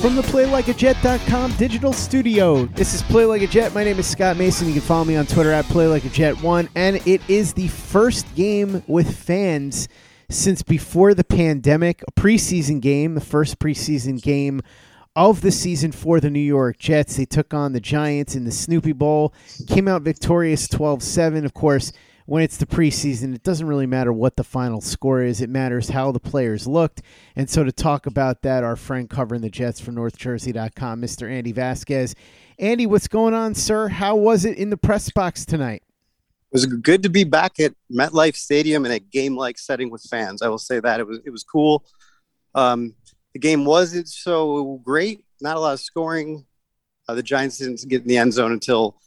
From the PlayLikeAJet.com digital studio, this is Play Like a Jet. My name is Scott Mason. You can follow me on Twitter at PlayLikeAJet1, and it is the first game with fans since before the pandemic, a preseason game, the first preseason game of the season for the New York Jets. They took on the Giants in the Snoopy Bowl, came out victorious 12 7. Of course, when it's the preseason, it doesn't really matter what the final score is. It matters how the players looked. And so to talk about that, our friend covering the Jets from NorthJersey.com, Mr. Andy Vasquez. Andy, what's going on, sir? How was it in the press box tonight? It was good to be back at MetLife Stadium in a game-like setting with fans. I will say that it was it was cool. Um, the game wasn't so great. Not a lot of scoring. Uh, the Giants didn't get in the end zone until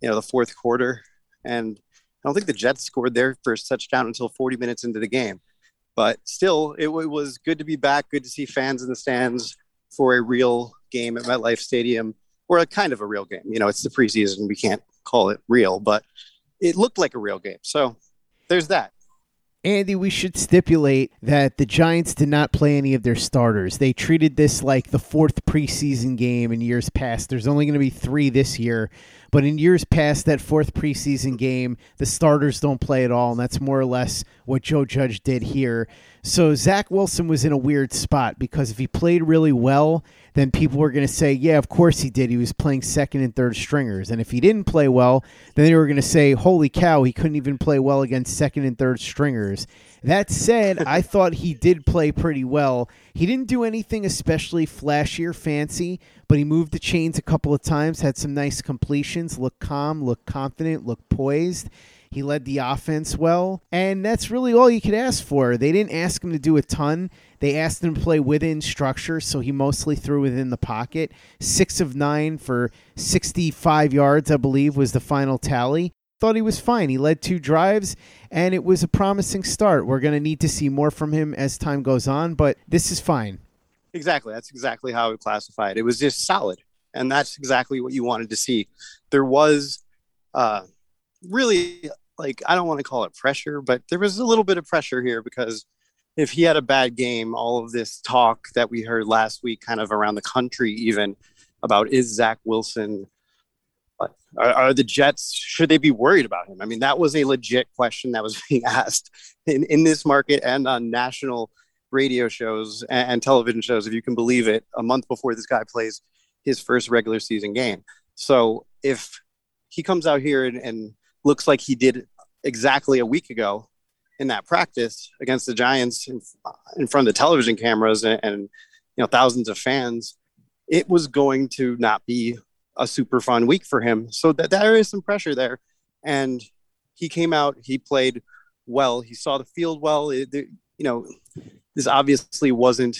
you know the fourth quarter, and I don't think the Jets scored their first touchdown until 40 minutes into the game. But still, it, it was good to be back. Good to see fans in the stands for a real game at MetLife Stadium, or a kind of a real game. You know, it's the preseason; we can't call it real, but it looked like a real game. So there's that. Andy, we should stipulate that the Giants did not play any of their starters. They treated this like the fourth preseason game in years past. There's only going to be three this year. But in years past, that fourth preseason game, the starters don't play at all. And that's more or less what Joe Judge did here. So Zach Wilson was in a weird spot because if he played really well, then people were going to say, yeah, of course he did. He was playing second and third stringers. And if he didn't play well, then they were going to say, holy cow, he couldn't even play well against second and third stringers. That said, I thought he did play pretty well. He didn't do anything especially flashy or fancy, but he moved the chains a couple of times, had some nice completions, looked calm, looked confident, looked poised. He led the offense well, and that's really all you could ask for. They didn't ask him to do a ton. They asked him to play within structure, so he mostly threw within the pocket. Six of nine for 65 yards, I believe, was the final tally. Thought he was fine. He led two drives, and it was a promising start. We're going to need to see more from him as time goes on, but this is fine. Exactly. That's exactly how I would classify it. It was just solid. And that's exactly what you wanted to see. There was uh, really like I don't want to call it pressure, but there was a little bit of pressure here because if he had a bad game, all of this talk that we heard last week, kind of around the country, even about is Zach Wilson uh, Are, are, the Jets, should they be worried about him? I mean, that was a legit question that was being asked in, in this market and on national radio shows and, and television shows, if you can believe it, a month before this guy plays his first regular season game. So if he comes out here and, and looks like he did exactly a week ago in that practice against the Giants in, in front of the television cameras and, and, you know thousands of fans, it was going to not be a super fun week for him. So that there is some pressure there, and he came out, he played well, he saw the field well. It, you know, this obviously wasn't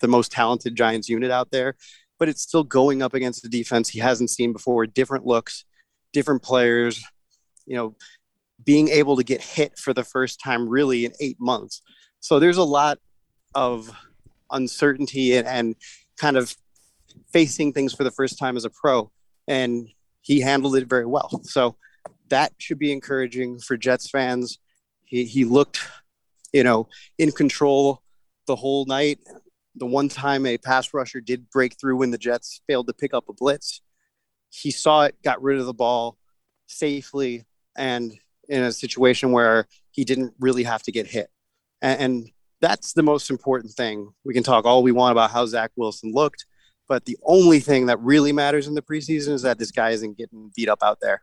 the most talented Giants unit out there, but it's still going up against the defense he hasn't seen before. Different looks, different players. You know, being able to get hit for the first time really in eight months. So there's a lot of uncertainty and, and kind of facing things for the first time as a pro. And he handled it very well. So that should be encouraging for Jets fans. He, he looked, you know, in control the whole night. The one time a pass rusher did break through when the Jets failed to pick up a blitz, he saw it, got rid of the ball safely, and in a situation where he didn't really have to get hit. And, and that's the most important thing. We can talk all we want about how Zach Wilson looked, but the only thing that really matters in the preseason is that this guy isn't getting beat up out there.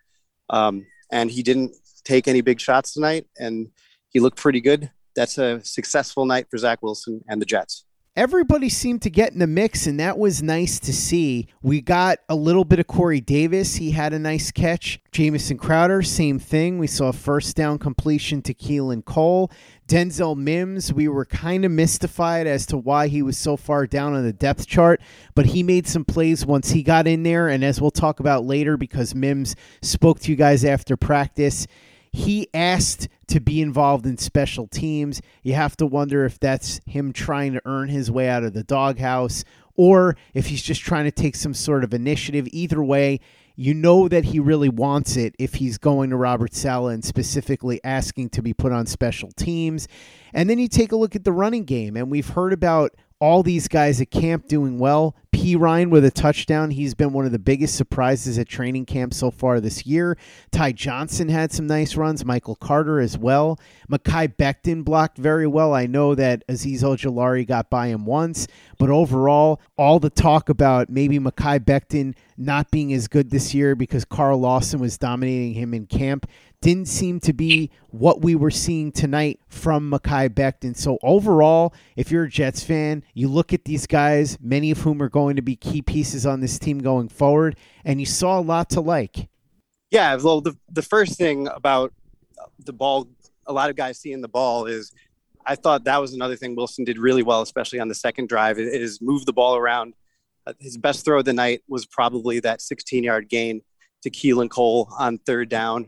Um, and he didn't take any big shots tonight, and he looked pretty good. That's a successful night for Zach Wilson and the Jets everybody seemed to get in the mix, and that was nice to see. We got a little bit of Corey Davis. He had a nice catch. Jamison Crowder, same thing. We saw first down completion to Keelan Cole. Denzel Mims, we were kind of mystified as to why he was so far down on the depth chart, but he made some plays once he got in there. And as we'll talk about later, because Mims spoke to you guys after practice, he asked to be involved in special teams. You have to wonder if that's him trying to earn his way out of the doghouse or if he's just trying to take some sort of initiative. Either way, you know that he really wants it if he's going to Robert Saleh and specifically asking to be put on special teams. And then you take a look at the running game, and we've heard about all these guys at camp doing well. Perine with a touchdown. He's been one of the biggest surprises at training camp so far this year. Ty Johnson had some nice runs. Michael Carter as well. Mekhi Becton blocked very well. I know that Azeez Ojulari got by him once, but overall, all the talk about maybe Mekhi Becton not being as good this year because Carl Lawson was dominating him in camp didn't seem to be what we were seeing tonight from Mekhi Becton. So overall, if you're a Jets fan, you look at these guys, many of whom are going to be key pieces on this team going forward, and you saw a lot to like. Yeah, well, the the first thing about the ball, a lot of guys seeing the ball is, I thought that was another thing Wilson did really well, especially on the second drive. is move the ball around. Uh, his best throw of the night was probably that 16 yard gain to Keelan Cole on third down.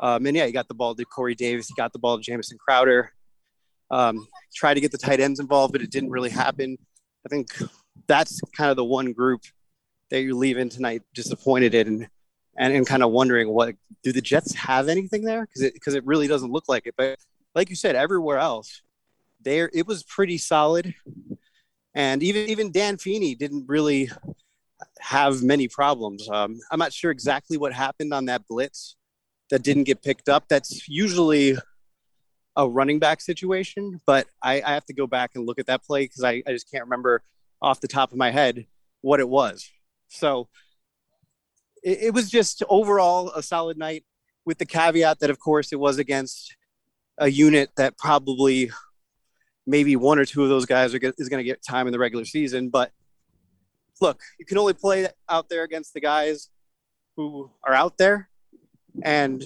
Um, and yeah, he got the ball to Corey Davis. He got the ball to Jamison Crowder. Um, tried to get the tight ends involved, but it didn't really happen. I think that's kind of the one group that you're leaving tonight disappointed in and, and kind of wondering what do the Jets have anything there? Because it because it really doesn't look like it. But like you said, everywhere else, there it was pretty solid. And even even Dan Feeney didn't really have many problems. Um, I'm not sure exactly what happened on that blitz that didn't get picked up. That's usually a running back situation, but I, I have to go back and look at that play because I, I just can't remember off the top of my head what it was. So it, it was just overall a solid night with the caveat that, of course, it was against a unit that probably maybe one or two of those guys are is going to get time in the regular season. But look, you can only play out there against the guys who are out there. And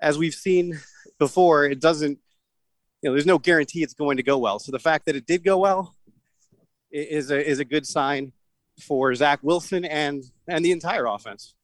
as we've seen before, it doesn't, you know, there's no guarantee it's going to go well. So the fact that it did go well is a, is a good sign for Zach Wilson and, and the entire offense.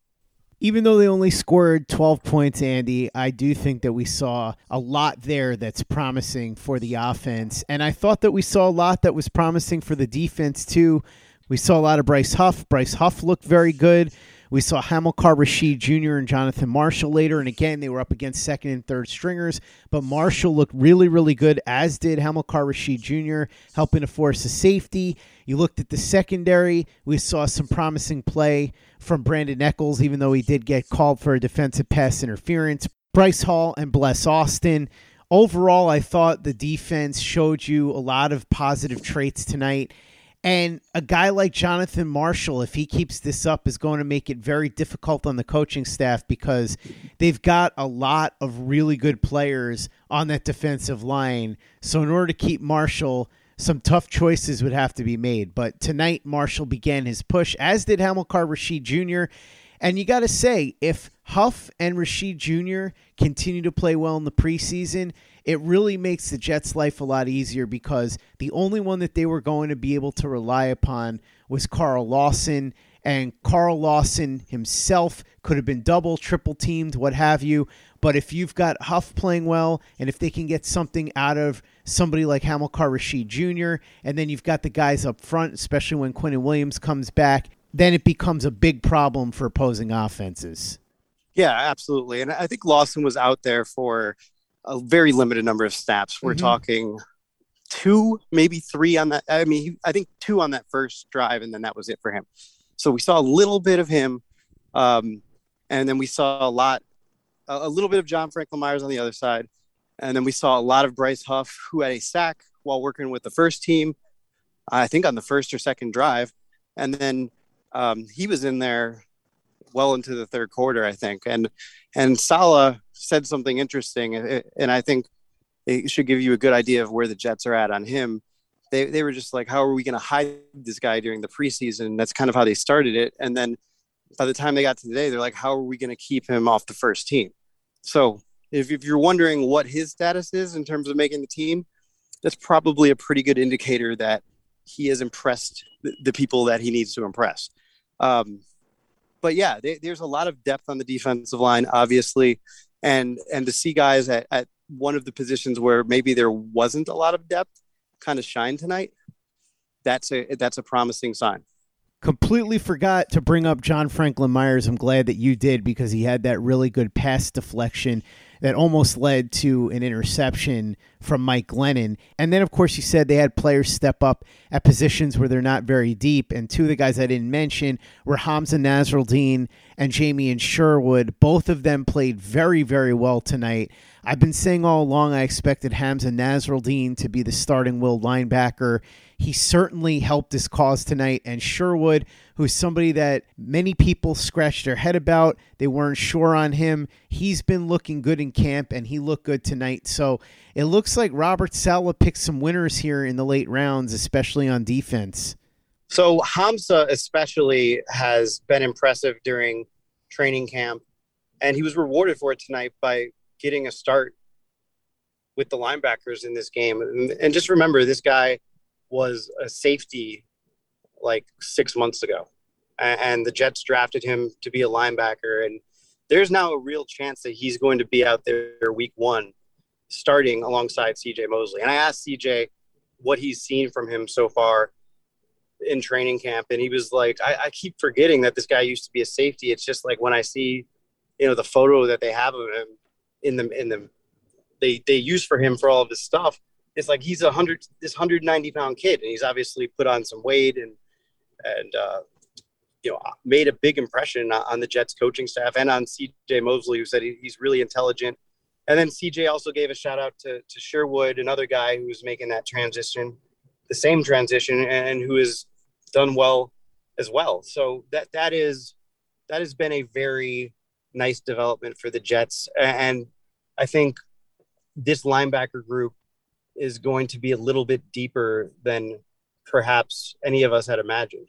Even though they only scored 12 points, Andy, I do think that we saw a lot there that's promising for the offense. And I thought that we saw a lot that was promising for the defense, too. We saw a lot of Bryce Huff. Bryce Huff looked very good. We saw Hamilcar Rashed Jr. and Jonathan Marshall later, and again, they were up against second and third stringers. But Marshall looked really, really good, as did Hamilcar Rashed Jr., helping to force a safety. You looked at the secondary, we saw some promising play from Brandon Echols, even though he did get called for a defensive pass interference. Bryce Hall and Bless Austin. Overall, I thought the defense showed you a lot of positive traits tonight. And a guy like Jonathan Marshall, if he keeps this up, is going to make it very difficult on the coaching staff because they've got a lot of really good players on that defensive line. So, in order to keep Marshall, some tough choices would have to be made. But tonight, Marshall began his push, as did Hamilcar Rashed Jr. And you got to say, if Huff and Rashed Jr. continue to play well in the preseason, it really makes the Jets' life a lot easier because the only one that they were going to be able to rely upon was Carl Lawson. And Carl Lawson himself could have been double, triple teamed, what have you. But if you've got Huff playing well, and if they can get something out of somebody like Hamilcar Rashed Jr., and then you've got the guys up front, especially when Quinnen Williams comes back, then it becomes a big problem for opposing offenses. Yeah, absolutely. And I think Lawson was out there for a very limited number of snaps. We're mm-hmm. talking two, maybe three on that. I mean, I think two on that first drive, and then that was it for him. So we saw a little bit of him, um, and then we saw a lot, a, little bit of John Franklin Myers on the other side, and then we saw a lot of Bryce Huff, who had a sack while working with the first team. I think on the first or second drive, and then um, he was in there well into the third quarter, I think. And and Saleh said something interesting, and I think it should give you a good idea of where the Jets are at on him. They they were just like, how are we going to hide this guy during the preseason? That's kind of how they started it, and then by the time they got to today, they're like, how are we going to keep him off the first team? So if, if you're wondering what his status is in terms of making the team, that's probably a pretty good indicator that he has impressed the, the people that he needs to impress. Um, but yeah, they, there's a lot of depth on the defensive line, obviously, and and to see guys at, at one of the positions where maybe there wasn't a lot of depth kind of shine tonight. That's a that's a promising sign completely forgot to bring up John Franklin Myers. I'm glad that you did because he had that really good pass deflection that almost led to an interception from Mike Glennon. And then, of course, you said they had players step up at positions where they're not very deep. And two of the guys I didn't mention were Hamsah Nasirildeen and Jamien Sherwood. Both of them played very, very well tonight. I've been saying all along I expected Hamsah Nasirildeen to be the starting will linebacker. He certainly helped his cause tonight. And Sherwood, who's somebody that many people scratched their head about, they weren't sure on him. He's been looking good in camp, and he looked good tonight. So it looks like Robert Saleh picked some winners here in the late rounds, especially on defense. So Hamsah especially has been impressive during training camp, and he was rewarded for it tonight by getting a start with the linebackers in this game. And, and just remember, this guy was a safety like six months ago, and the Jets drafted him to be a linebacker. And there's now a real chance that he's going to be out there week one, starting alongside CJ Mosley. And I asked CJ what he's seen from him so far in training camp, and he was like, I, I keep forgetting that this guy used to be a safety. It's just like when I see, you know, the photo that they have of him in the in the they they use for him for all of this stuff it's like he's a hundred this 190 pound kid and he's obviously put on some weight and and uh, you know made a big impression on the Jets coaching staff and on CJ Mosley who said he, he's really intelligent and then CJ also gave a shout out to, to Sherwood another guy who was making that transition the same transition and who has done well as well so that that is that has been a very nice development for the Jets and I think this linebacker group is going to be a little bit deeper than perhaps any of us had imagined.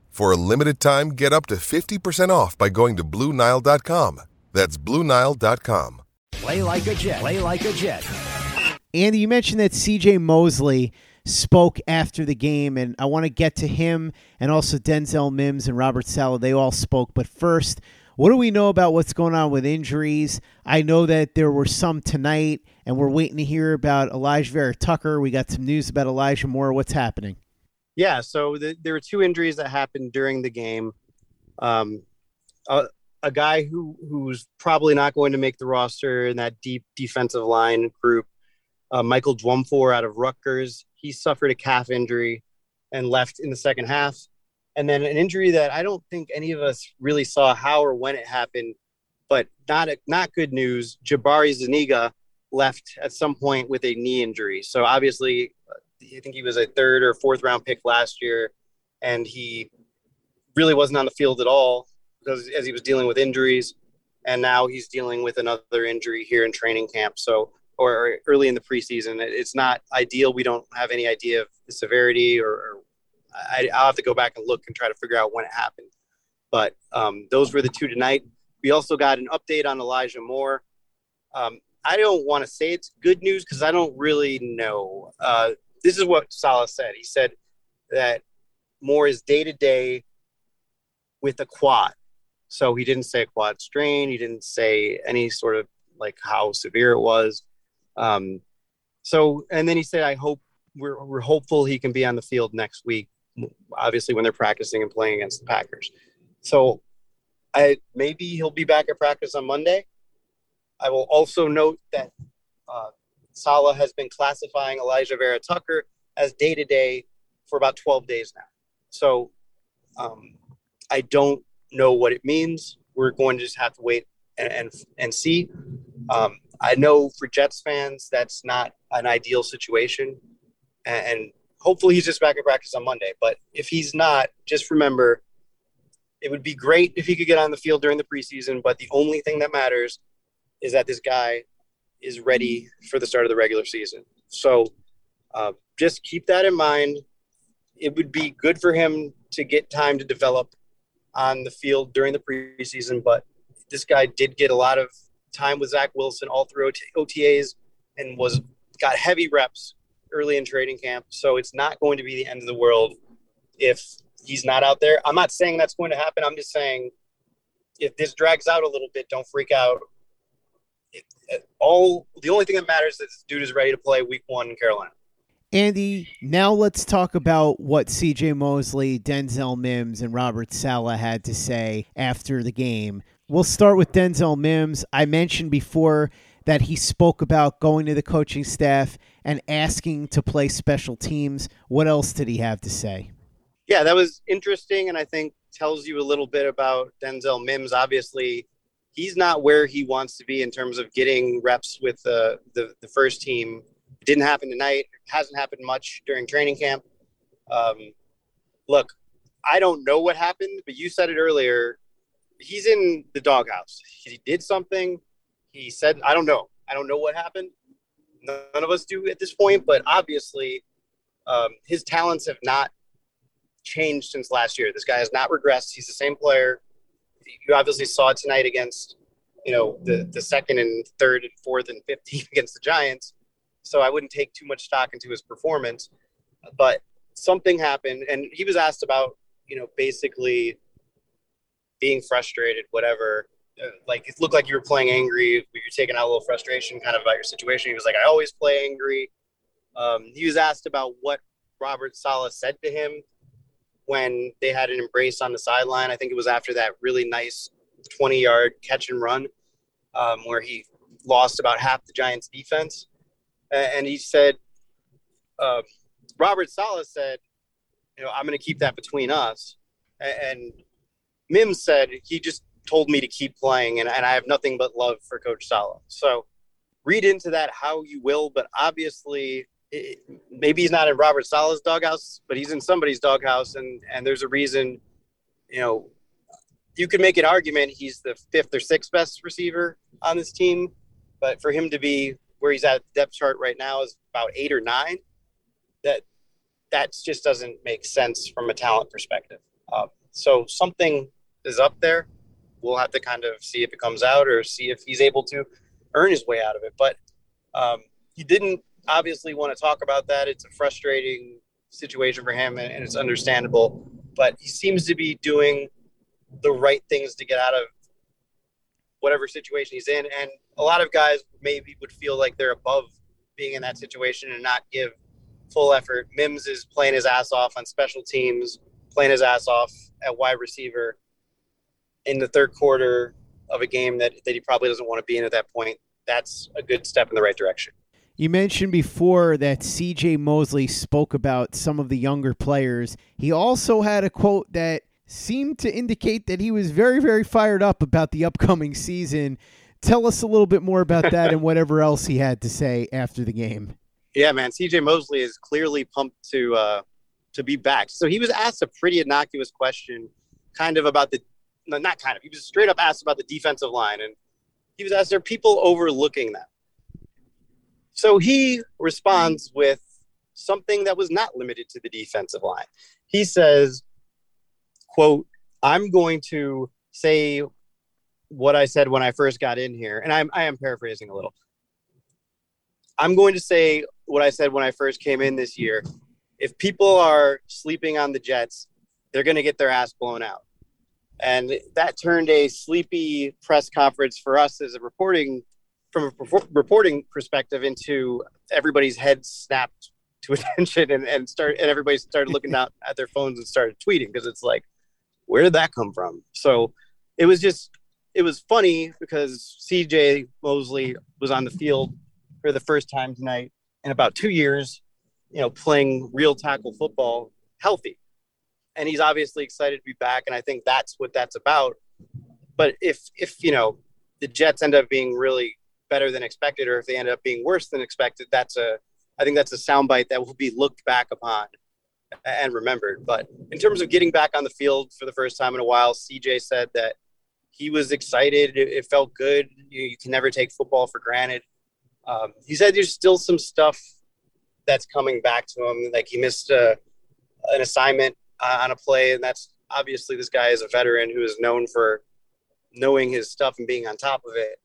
For a limited time, get up to 50% off by going to BlueNile.com. That's BlueNile.com. Play like a Jet. Play like a Jet. Andy, you mentioned that CJ Mosley spoke after the game, and I want to get to him and also Denzel Mims and Robert Saleh. They all spoke. But first, what do we know about what's going on with injuries? I know that there were some tonight, and we're waiting to hear about Elijah Vera Tucker. We got some news about Elijah Moore. What's happening? Yeah, so the, there were two injuries that happened during the game. Um, a, a guy who who's probably not going to make the roster in that deep defensive line group, uh, Michael Dwumfour out of Rutgers. He suffered a calf injury and left in the second half. And then an injury that I don't think any of us really saw how or when it happened, but not a, not good news. Jabari Zuniga left at some point with a knee injury. So obviously I think he was a third or fourth round pick last year, and he really wasn't on the field at all because as he was dealing with injuries, and now he's dealing with another injury here in training camp. So or early in the preseason, it's not ideal. We don't have any idea of the severity, or, or I, will have to go back and look and try to figure out when it happened. But um, those were the two tonight. We also got an update on Elijah Moore. Um, I don't want to say it's good news because I don't really know. Uh, this is what Saleh said. He said that Moore is day to day with a quad. So he didn't say a quad strain. He didn't say any sort of like how severe it was. Um, so, and then he said, I hope we're, we're hopeful he can be on the field next week, obviously when they're practicing and playing against the Packers. So I, maybe he'll be back at practice on Monday. I will also note that uh, Saleh has been classifying Elijah Vera Tucker as day to day for about 12 days now. So um, I don't know what it means. We're going to just have to wait and and, and see. Um, I know for Jets fans that's not an ideal situation, and, and hopefully he's just back at practice on Monday. But if he's not, just remember it would be great if he could get on the field during the preseason. But the only thing that matters is that this guy is ready for the start of the regular season. So uh, just keep that in mind. It would be good for him to get time to develop on the field during the preseason, but this guy did get a lot of time with Zach Wilson all through OTAs and was got heavy reps early in training camp. So it's not going to be the end of the world if he's not out there. I'm not saying that's going to happen. I'm just saying if this drags out a little bit, don't freak out all the only thing that matters is this dude is ready to play week one in Carolina. Andy, now let's talk about what CJ Mosley, Denzel Mims, and Robert Saleh had to say after the game. We'll start with Denzel Mims. I mentioned before that he spoke about going to the coaching staff and asking to play special teams. What else did he have to say? Yeah, that was interesting, and I think tells you a little bit about Denzel Mims. Obviously, he's not where he wants to be in terms of getting reps with the, the, the first team. It didn't happen tonight. It hasn't happened much during training camp. Um, look, I don't know what happened, but you said it earlier. He's in the doghouse. He did something. he said, I don't know. I don't know what happened. None of us do at this point, but obviously um, his talents have not changed since last year. This guy has not regressed. He's the same player. You obviously saw tonight against, you know, the, the second and third and fourth and fifth against the Giants. So I wouldn't take too much stock into his performance. But something happened, and he was asked about, you know, basically being frustrated, whatever. Uh, like it looked like you were playing angry. But you're taking out a little frustration, kind of about your situation. He was like, "I always play angry." Um, he was asked about what Robert Saleh said to him when they had an embrace on the sideline. I think it was after that really nice 20 yard catch and run um, where he lost about half the Giants defense. And he said, uh, Robert Saleh said, you know, I'm going to keep that between us. And Mims said he just told me to keep playing, and, and I have nothing but love for Coach Saleh. So read into that how you will, but obviously, it, maybe he's not in Robert Saleh's doghouse, but he's in somebody's doghouse, and and there's a reason. You know, you could make an argument he's the fifth or sixth best receiver on this team, but for him to be where he's at depth chart right now is about eight or nine. That that just doesn't make sense from a talent perspective. Um, so something is up there. We'll have to kind of see if it comes out or see if he's able to earn his way out of it. But um, he didn't obviously want to talk about that. It's a frustrating situation for him, and, it's understandable. But he seems to be doing the right things to get out of whatever situation he's in. And a lot of guys maybe would feel like they're above being in that situation and not give full effort. Mims is playing his ass off on special teams, playing his ass off at wide receiver in the third quarter of a game that, that he probably doesn't want to be in at that point. That's a good step in the right direction. You mentioned before that CJ Mosley spoke about some of the younger players. He also had a quote that seemed to indicate that he was very, very fired up about the upcoming season. Tell us a little bit more about that and whatever else he had to say after the game. Yeah, man. CJ Mosley is clearly pumped to uh, to be back. So he was asked a pretty innocuous question, kind of about the no, not kind of. He was straight up asked about the defensive line, and he was asked, "Are people overlooking them?" So he responds with something that was not limited to the defensive line. He says, "quote I'm going to say what I said when I first got in here, and I'm I am paraphrasing a little. I'm going to say what I said when I first came in this year. If people are sleeping on the Jets, they're going to get their ass blown out. And that turned a sleepy press conference for us as a reporting from a reporting perspective into everybody's head snapped to attention and, and start and everybody started looking out at their phones and started tweeting because it's like, where did that come from? So it was just it was funny because CJ Mosley was on the field for the first time tonight in about two years, you know, playing real tackle football healthy. And he's obviously excited to be back. And I think that's what that's about. But if, if, you know, the Jets end up being really better than expected, or if they end up being worse than expected, that's a, I think that's a soundbite that will be looked back upon and remembered. But in terms of getting back on the field for the first time in a while, CJ said that he was excited. It, felt good. You, you, can never take football for granted. Um, he said there's still some stuff that's coming back to him. Like he missed a, an assignment uh, on a play, and that's obviously this guy is a veteran who is known for knowing his stuff and being on top of it.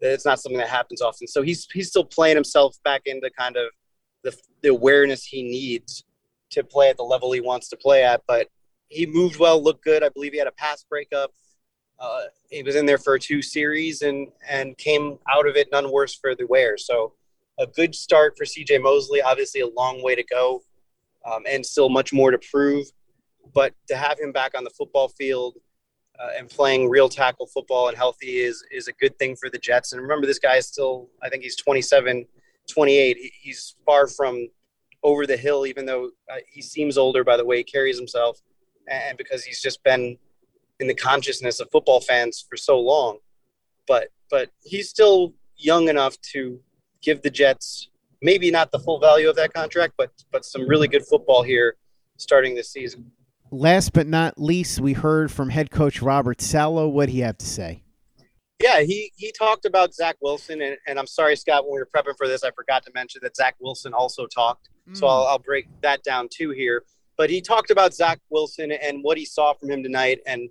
It's not something that happens often. So he's he's still playing himself back into kind of the, the awareness he needs to play at the level he wants to play at. But he moved well, looked good. I believe he had a pass breakup. Uh, he was in there for two series and and came out of it none worse for the wear. So a good start for CJ Mosley. Obviously, a long way to go, um, and still much more to prove. But to have him back on the football field uh, and playing real tackle football and healthy is is a good thing for the Jets. And remember, this guy is still I think he's 27, 28. He's far from over the hill, even though uh, he seems older by the way he carries himself, and because he's just been in the consciousness of football fans for so long. But but he's still young enough to give the Jets maybe not the full value of that contract, but but some really good football here starting this season. Last but not least, we heard from head coach Robert Saleh. What do you have to say? Yeah, he he talked about Zach Wilson, and, and I'm sorry, Scott, when we were prepping for this, I forgot to mention that Zach Wilson also talked. Mm. So I'll, I'll break that down too here. But he talked about Zach Wilson and what he saw from him tonight, and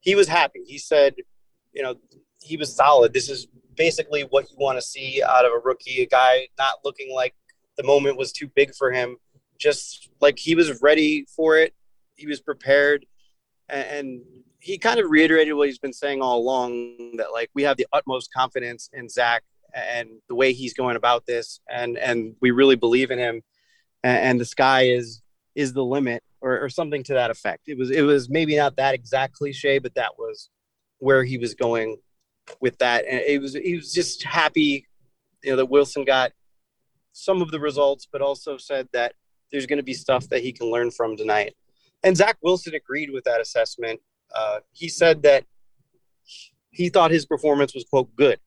he was happy. He said, you know, he was solid. This is basically what you want to see out of a rookie, a guy not looking like the moment was too big for him, just like he was ready for it. He was prepared, and he kind of reiterated what he's been saying all along that like we have the utmost confidence in Zach and the way he's going about this, and and we really believe in him, and, the sky is is the limit, or, or something to that effect. It was it was maybe not that exact cliche, but that was where he was going with that, and it was he was just happy, you know, that Wilson got some of the results, but also said that there's going to be stuff that he can learn from tonight. And Zach Wilson agreed with that assessment. Uh, he said that he thought his performance was quote good,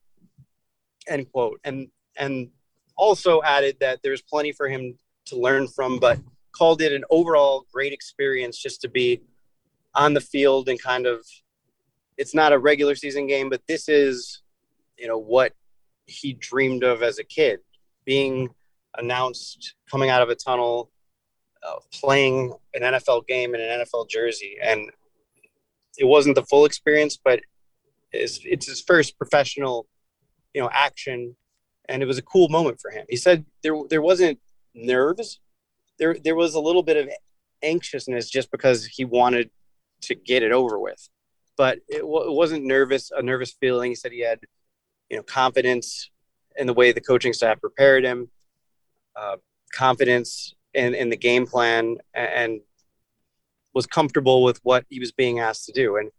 end quote, and and also added that there's plenty for him to learn from, but called it an overall great experience just to be on the field and kind of it's not a regular season game, but this is you know what he dreamed of as a kid, being announced coming out of a tunnel, uh, playing an NFL game in an NFL jersey, and it wasn't the full experience, but it's, it's his first professional, you know, action, and it was a cool moment for him. He said there there wasn't nerves, there there was a little bit of anxiousness just because he wanted to get it over with, but it, w- it wasn't nervous a nervous feeling. He said he had, you know, confidence in the way the coaching staff prepared him, uh, confidence in, in the game plan, and was comfortable with what he was being asked to do. And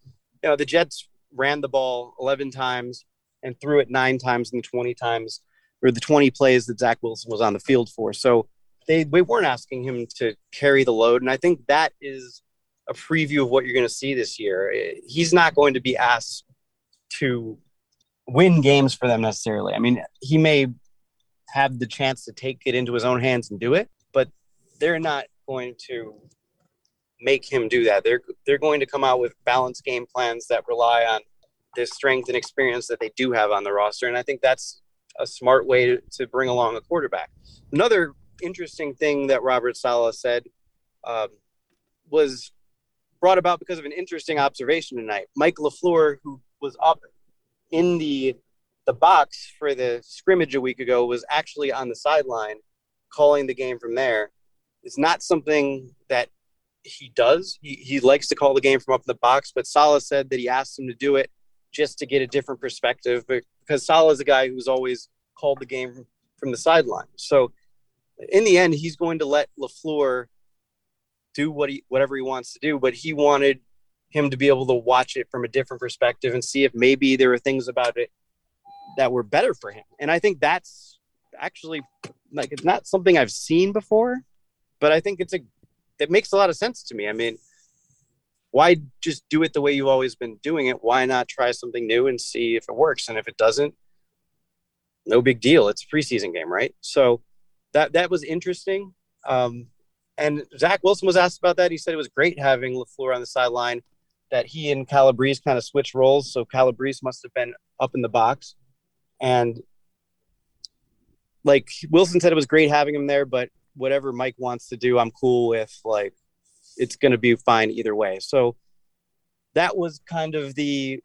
you know, the Jets ran the ball 11 times and threw it nine times in the 20 times or the 20 plays that Zach Wilson was on the field for. So they, they weren't asking him to carry the load. And I think that is a preview of what you're going to see this year. He's not going to be asked to win games for them necessarily. I mean, he may have the chance to take it into his own hands and do it, but they're not going to make him do that. They're they're going to come out with balanced game plans that rely on the strength and experience that they do have on the roster, and I think that's a smart way to, to bring along a quarterback. Another interesting thing that Robert Saleh said um, was brought about because of an interesting observation tonight. Mike LaFleur, who was up in the the box for the scrimmage a week ago, was actually on the sideline calling the game from there. It's not something that he does. He, he likes to call the game from up in the box, but Saleh said that he asked him to do it just to get a different perspective because Saleh is a guy who's always called the game from the sideline. So in the end, he's going to let LaFleur do what he whatever he wants to do, but he wanted him to be able to watch it from a different perspective and see if maybe there were things about it that were better for him. And I think that's actually like it's not something I've seen before, but I think it's a it makes a lot of sense to me. I mean, why just do it the way you've always been doing it? Why not try something new and see if it works? And if it doesn't, no big deal. It's a preseason game, right? So that that was interesting. Um, and Zach Wilson was asked about that. He said it was great having LaFleur on the sideline. That he and Calabrese kind of switched roles, so Calabrese must have been up in the box, and like Wilson said, it was great having him there. But whatever Mike wants to do, I'm cool with. Like, it's going to be fine either way. So that was kind of the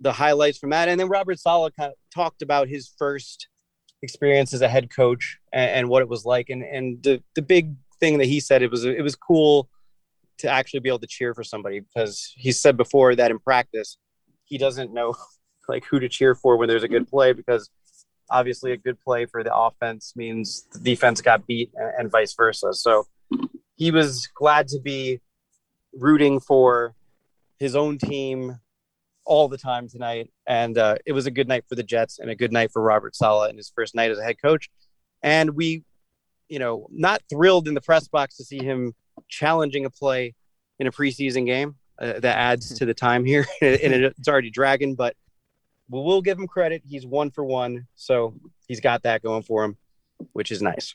the highlights from that. And then Robert Saleh kind of talked about his first experience as a head coach and, and, what it was like. And and the the big thing that he said it was it was cool to actually be able to cheer for somebody because he said before that in practice he doesn't know like who to cheer for when there's a good play because obviously a good play for the offense means the defense got beat and, and vice versa. So he was glad to be rooting for his own team all the time tonight. And uh, it was a good night for the Jets and a good night for Robert Saleh in his first night as a head coach. And we, you know, not thrilled in the press box to see him challenging a play in a preseason game. Uh, that adds to the time here, and it's already dragging. But well, we'll give him credit. He's one for one, so he's got that going for him, which is nice.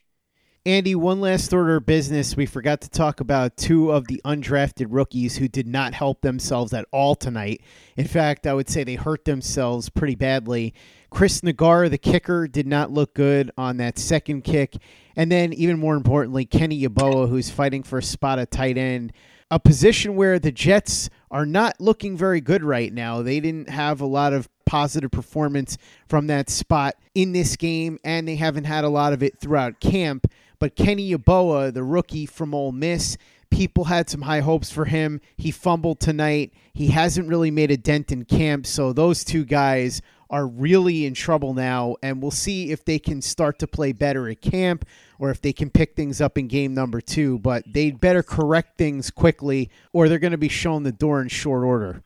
Andy, one last order of business. We forgot to talk about two of the undrafted rookies who did not help themselves at all tonight. In fact, I would say they hurt themselves pretty badly. Chris Naggar, the kicker, did not look good on that second kick. And then, even more importantly, Kenny Yeboah, who's fighting for a spot at tight end, a position where the Jets are not looking very good right now. They didn't have a lot of positive performance from that spot in this game, and they haven't had a lot of it throughout camp. But Kenny Yeboah, the rookie from Ole Miss, people had some high hopes for him. He fumbled tonight. He hasn't really made a dent in camp, so those two guys are really in trouble now, and we'll see if they can start to play better at camp or if they can pick things up in game number two. But they'd better correct things quickly, or they're going to be shown the door in short order.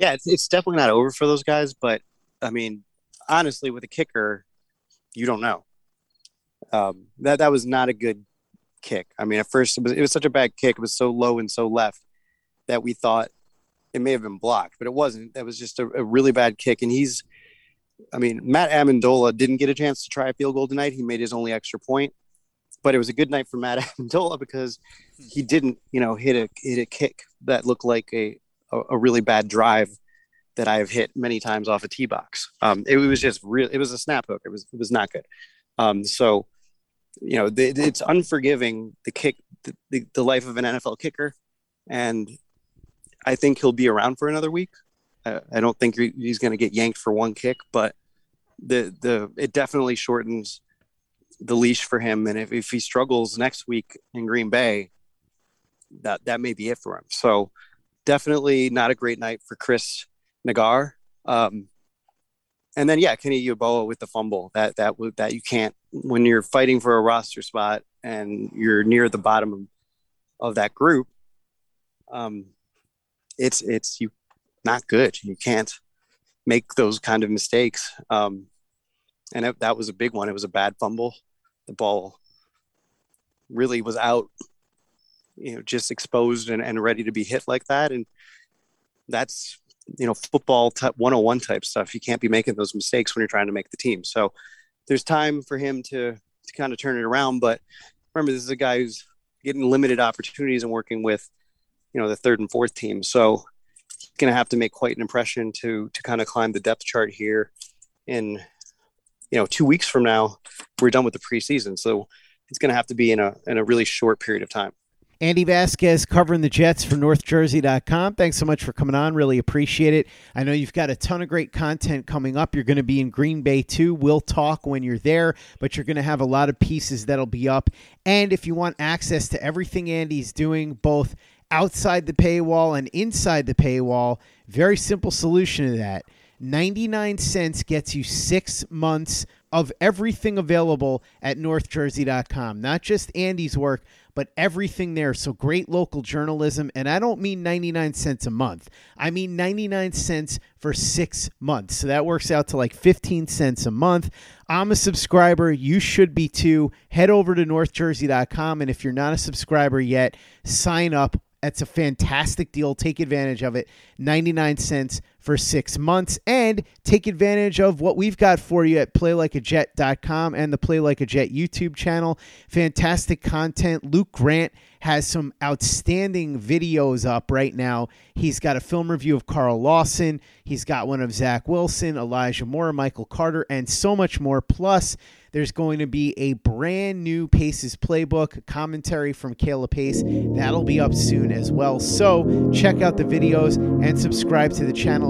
Yeah, it's, it's definitely not over for those guys, but I mean, honestly, with a kicker, you don't know. Um, that that was not a good kick. I mean, at first it was it was such a bad kick. It was so low and so left that we thought it may have been blocked, but it wasn't. That was just a, a really bad kick. And he's, I mean, Matt Amendola didn't get a chance to try a field goal tonight. He made his only extra point, but it was a good night for Matt Amendola because he didn't, you know, hit a hit a kick that looked like a a, a really bad drive that I have hit many times off a tee box. Um, it, was just real. It was a snap hook. It was it was not good. Um, so, you know, the, it's unforgiving the kick, the, the, the, life of an NFL kicker, and I think he'll be around for another week. Uh, I don't think he's going to get yanked for one kick, but the the it definitely shortens the leash for him. And if, if he struggles next week in Green Bay, that that may be it for him. So definitely not a great night for Chris Naggar. Um, and then yeah, Kenny Yeboah with the fumble that that that you can't when you're fighting for a roster spot and you're near the bottom of, of that group. Um, it's it's you not good. You can't make those kind of mistakes. Um, and it, that was a big one. It was a bad fumble. The ball really was out, you know, just exposed and, and ready to be hit like that. And that's you know football type 101 type stuff. You can't be making those mistakes when you're trying to make the team. So there's time for him to to kind of turn it around. But remember this is a guy who's getting limited opportunities and working with you know the third and fourth team. So he's going to have to make quite an impression to to kind of climb the depth chart here in you know two weeks from now. We're done with the preseason. So it's going to have to be in a in a really short period of time Andy Vasquez covering the Jets for NorthJersey.com. Thanks so much for coming on. Really appreciate it. I know you've got a ton of great content coming up. You're going to be in Green Bay too. We'll talk when you're there, but you're going to have a lot of pieces that'll be up. And if you want access to everything Andy's doing, both outside the paywall and inside the paywall, very simple solution to that. 99 cents gets you six months of everything available at northjersey.com. Not just Andy's work, but everything there. So great local journalism. And I don't mean 99 cents a month, I mean 99 cents for six months. So that works out to like 15 cents a month. I'm a subscriber. You should be too. Head over to northjersey.com. And if you're not a subscriber yet, sign up. That's a fantastic deal. Take advantage of it. 99 cents for six months and take advantage of what we've got for you at playlikeajet.com and the Play Like a Jet YouTube channel. Fantastic content. Luke Grant has some outstanding videos up right now. He's got a film review of Carl Lawson, he's got one of Zach Wilson, Elijah Moore, Michael Carter, and so much more. Plus, there's going to be a brand new Paces playbook commentary from Caleb Pace. That'll be up soon as well. So check out the videos and subscribe to the channel